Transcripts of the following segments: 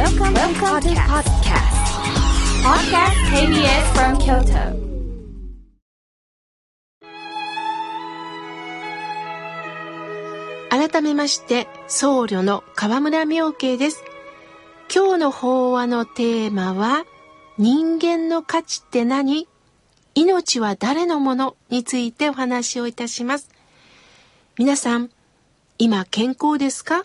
Welcome, Welcome to podcast. Podcast KBS from Kyoto. 改めまして、僧侶の河村明慶です。今日の法話のテーマは、人間の価値って何？命は誰のもの？についてお話をいたします。皆さん、今健康ですか？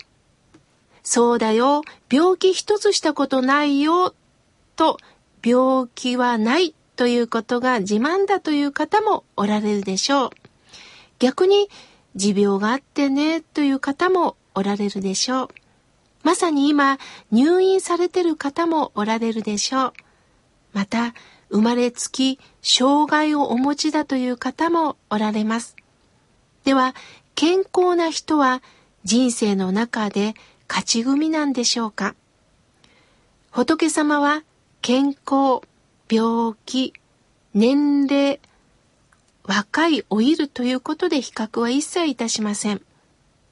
そうだよ、病気一つしたことないよ、と、病気はないということが自慢だという方もおられるでしょう。逆に、持病があってね、という方もおられるでしょう。まさに今、入院されてる方もおられるでしょう。また、生まれつき、障害をお持ちだという方もおられます。では、健康な人は人生の中で勝ち組なんでしょうか？仏様は健康、病気、年齢、若い老いるということで比較は一切いたしません。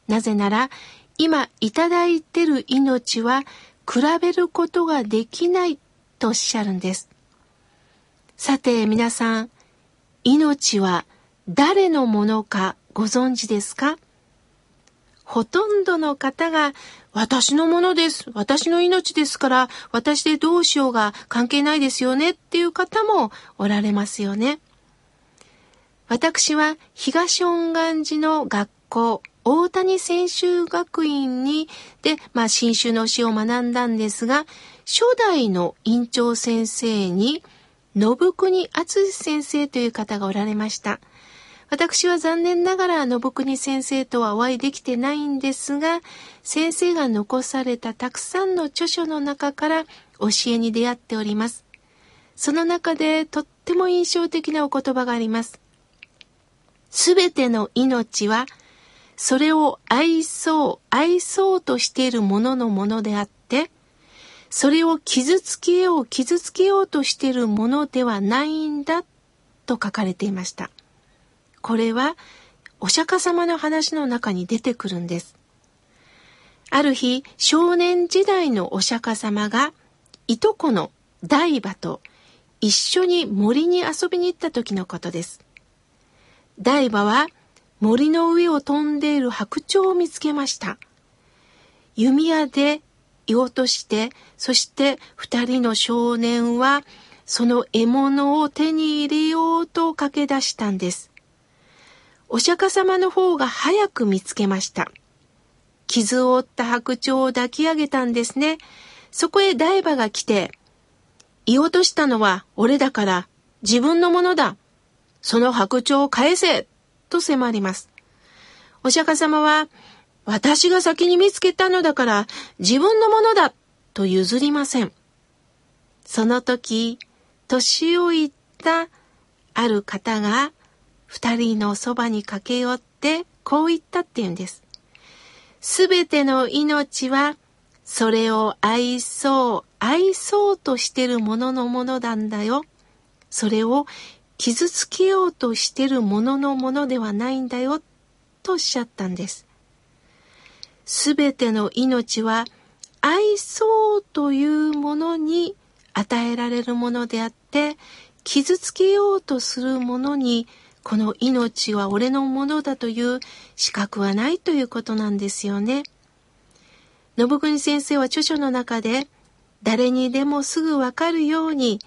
なぜなら、今いただいてる命は比べることができないとおっしゃるんです。さて皆さん、命は誰のものかご存知ですか？ほとんどの方が私のものです。私の命ですから私でどうしようが関係ないですよねっていう方もおられますよね。私は東恩願寺の学校、大谷専修学院に、で、まあ、新種の詩を学んだんですが、初代の院長先生に、信国敦先生という方がおられました。私は残念ながら信国先生とはお会いできてないんですが、先生が残されたたくさんの著書の中から教えに出会っております。その中でとっても印象的なお言葉があります。すべての命は、それを愛そう、愛そうとしているもののものであって、それを傷つけよう、傷つけようとしているものではないんだ、と書かれていました。これは、お釈迦様の話の中に出てくるんです。ある日、少年時代のお釈迦様が、いとこの大馬と一緒に森に遊びに行った時のことです。大馬は森の上を飛んでいる白鳥を見つけました。弓矢で射落として、そして二人の少年はその獲物を手に入れようと駆け出したんです。お釈迦様の方が早く見つけました。傷を負った白鳥を抱き上げたんですね。そこへ大馬が来て、射落としたのは俺だから自分のものだ。その白鳥を返せと迫ります。お釈迦様は、私が先に見つけたのだから自分のものだと譲りません。その時、年老いたある方が二人のそばに駆け寄ってこう言ったっていうんです。すべての命はそれを愛そう、愛そうとしてるもののものなんだよ。それを傷つけようとしてるもののものではないんだよ、とおっしゃったんです。すべての命は愛そうというものに与えられるものであって、傷つけようとするものに、この命は俺のものだという資格はないということなんですよね。信国先生は著書の中で、誰にでもすぐわかるように、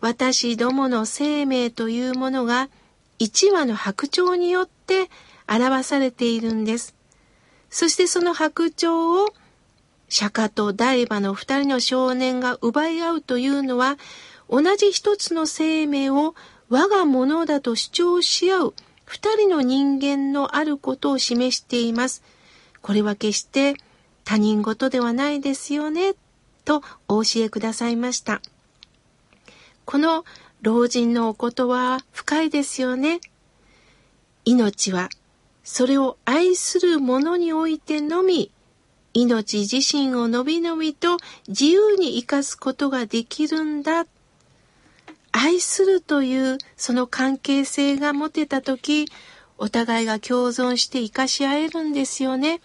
私どもの生命というものが一羽の白鳥によって表されているんです。そしてその白鳥を釈迦と大馬の二人の少年が奪い合うというのは同じ一つの生命を我がものだと主張し合う二人の人間のあることを示しています。これは決して他人事ではないですよね、とお教えくださいました。この老人のお言葉は深いですよね。命はそれを愛する者においてのみ、命自身をのびのびと自由に生かすことができるんだ。愛するというその関係性が持てたとき、お互いが共存して生かし合えるんですよね。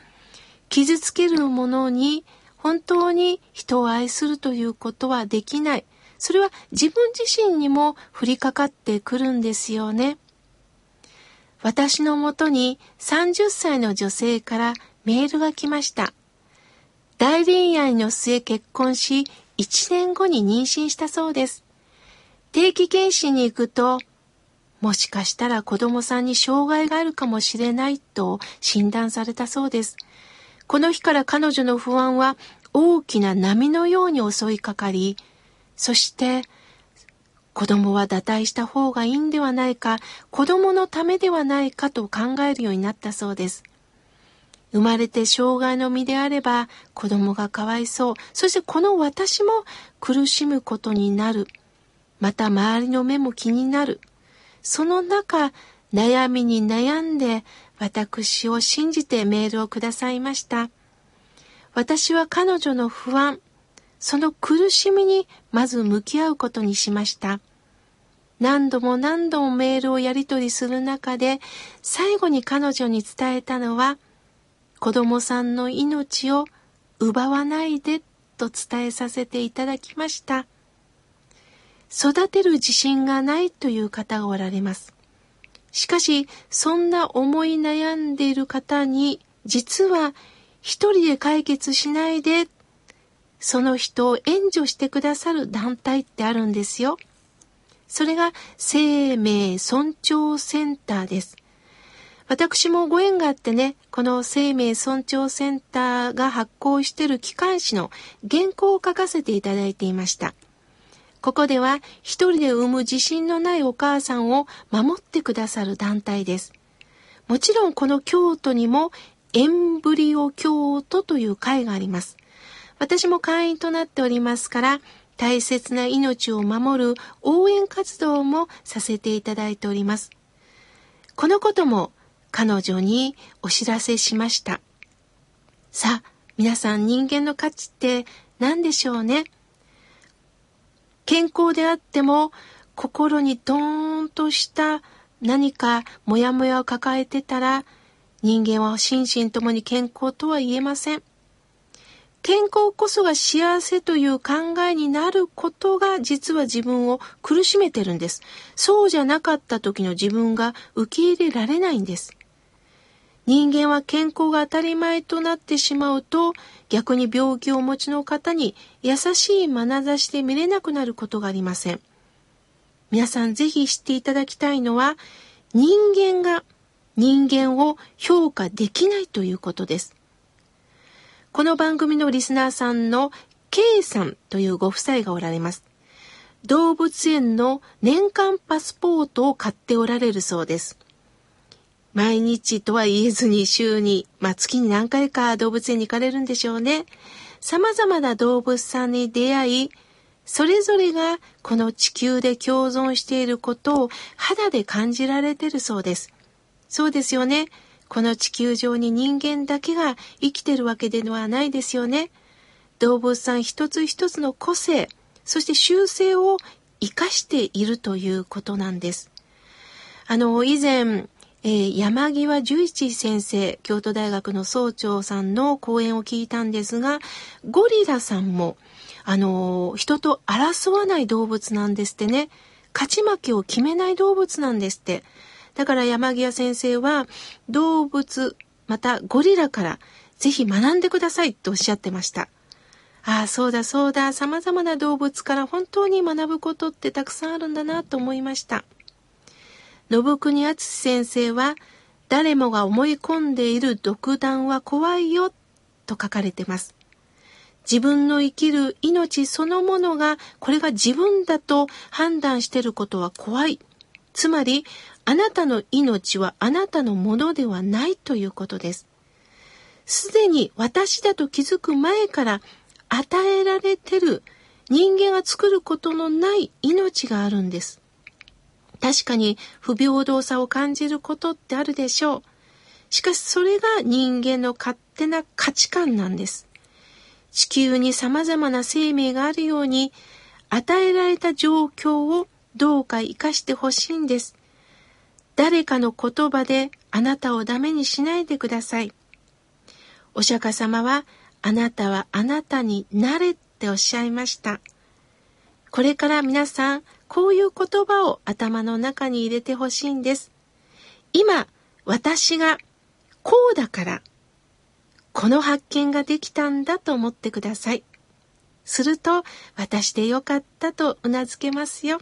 傷つけるものに本当に人を愛するということはできない。それは自分自身にも降りかかってくるんですよね。私のもとに30歳の女性からメールが来ました。大恋愛の末結婚し、1年後に妊娠したそうです。定期検診に行くと、もしかしたら子供さんに障害があるかもしれないと診断されたそうです。この日から彼女の不安は大きな波のように襲いかかり、そして子供は堕胎した方がいいんではないか、子供のためではないかと考えるようになったそうです。生まれて障害の身であれば子供がかわいそう。そしてこの私も苦しむことになる。また周りの目も気になる。その中、悩みに悩んで私を信じてメールをくださいました。私は彼女の不安、その苦しみにまず向き合うことにしました。何度も何度もメールをやり取りする中で、最後に彼女に伝えたのは、子供さんの命を奪わないでと伝えさせていただきました。育てる自信がないという方がおられます。しかし、そんな思い悩んでいる方に、実は一人で解決しないでその人を援助してくださる団体ってあるんですよ。それが生命尊重センターです。私もご縁があってね、この生命尊重センターが発行している機関誌の原稿を書かせていただいていました。ここでは一人で産む自信のないお母さんを守ってくださる団体です。もちろんこの京都にもエンブリオ京都という会があります。私も会員となっておりますから、大切な命を守る応援活動もさせていただいております。このことも彼女にお知らせしました。さあ、皆さん人間の価値って何でしょうね？健康であっても心にドーンとした何かモヤモヤを抱えてたら人間は心身ともに健康とは言えません。健康こそが幸せという考えになることが実は自分を苦しめてるんです。そうじゃなかった時の自分が受け入れられないんです。人間は健康が当たり前となってしまうと逆に病気をお持ちの方に優しい眼差しで見れなくなることがありません。皆さんぜひ知っていただきたいのは人間が人間を評価できないということです。この番組のリスナーさんの K さんというご夫妻がおられます。動物園の年間パスポートを買っておられるそうです。毎日とは言えずに週に、まあ、月に何回か動物園に行かれるんでしょうね。様々な動物さんに出会い、それぞれがこの地球で共存していることを肌で感じられてるそうです。そうですよね。この地球上に人間だけが生きてるわけではないですよね。動物さん一つ一つの個性、そして習性を生かしているということなんです。あの、以前、えー、山際十一先生、京都大学の総長さんの講演を聞いたんですが、ゴリラさんも、あの、人と争わない動物なんですってね。勝ち負けを決めない動物なんですって。だから山際先生は動物、またゴリラからぜひ学んでくださいとおっしゃってました。ああ、そうだそうだ、様々な動物から本当に学ぶことってたくさんあるんだなと思いました。信国敦先生は、誰もが思い込んでいる独断は怖いよと書かれてます。自分の生きる命そのものがこれが自分だと判断してることは怖い。つまりあなたの命はあなたのものではないということです。すでに私だと気づく前から与えられてる人間が作ることのない命があるんです。確かに不平等さを感じることってあるでしょう。しかしそれが人間の勝手な価値観なんです。地球に様々な生命があるように与えられた状況をどうか生かしてほしいんです。誰かの言葉であなたをダメにしないでください。お釈迦様はあなたはあなたになれっておっしゃいました。これから皆さん、こういう言葉を頭の中に入れてほしいんです。今、私がこうだから、この発見ができたんだと思ってください。すると、私でよかったと頷けますよ。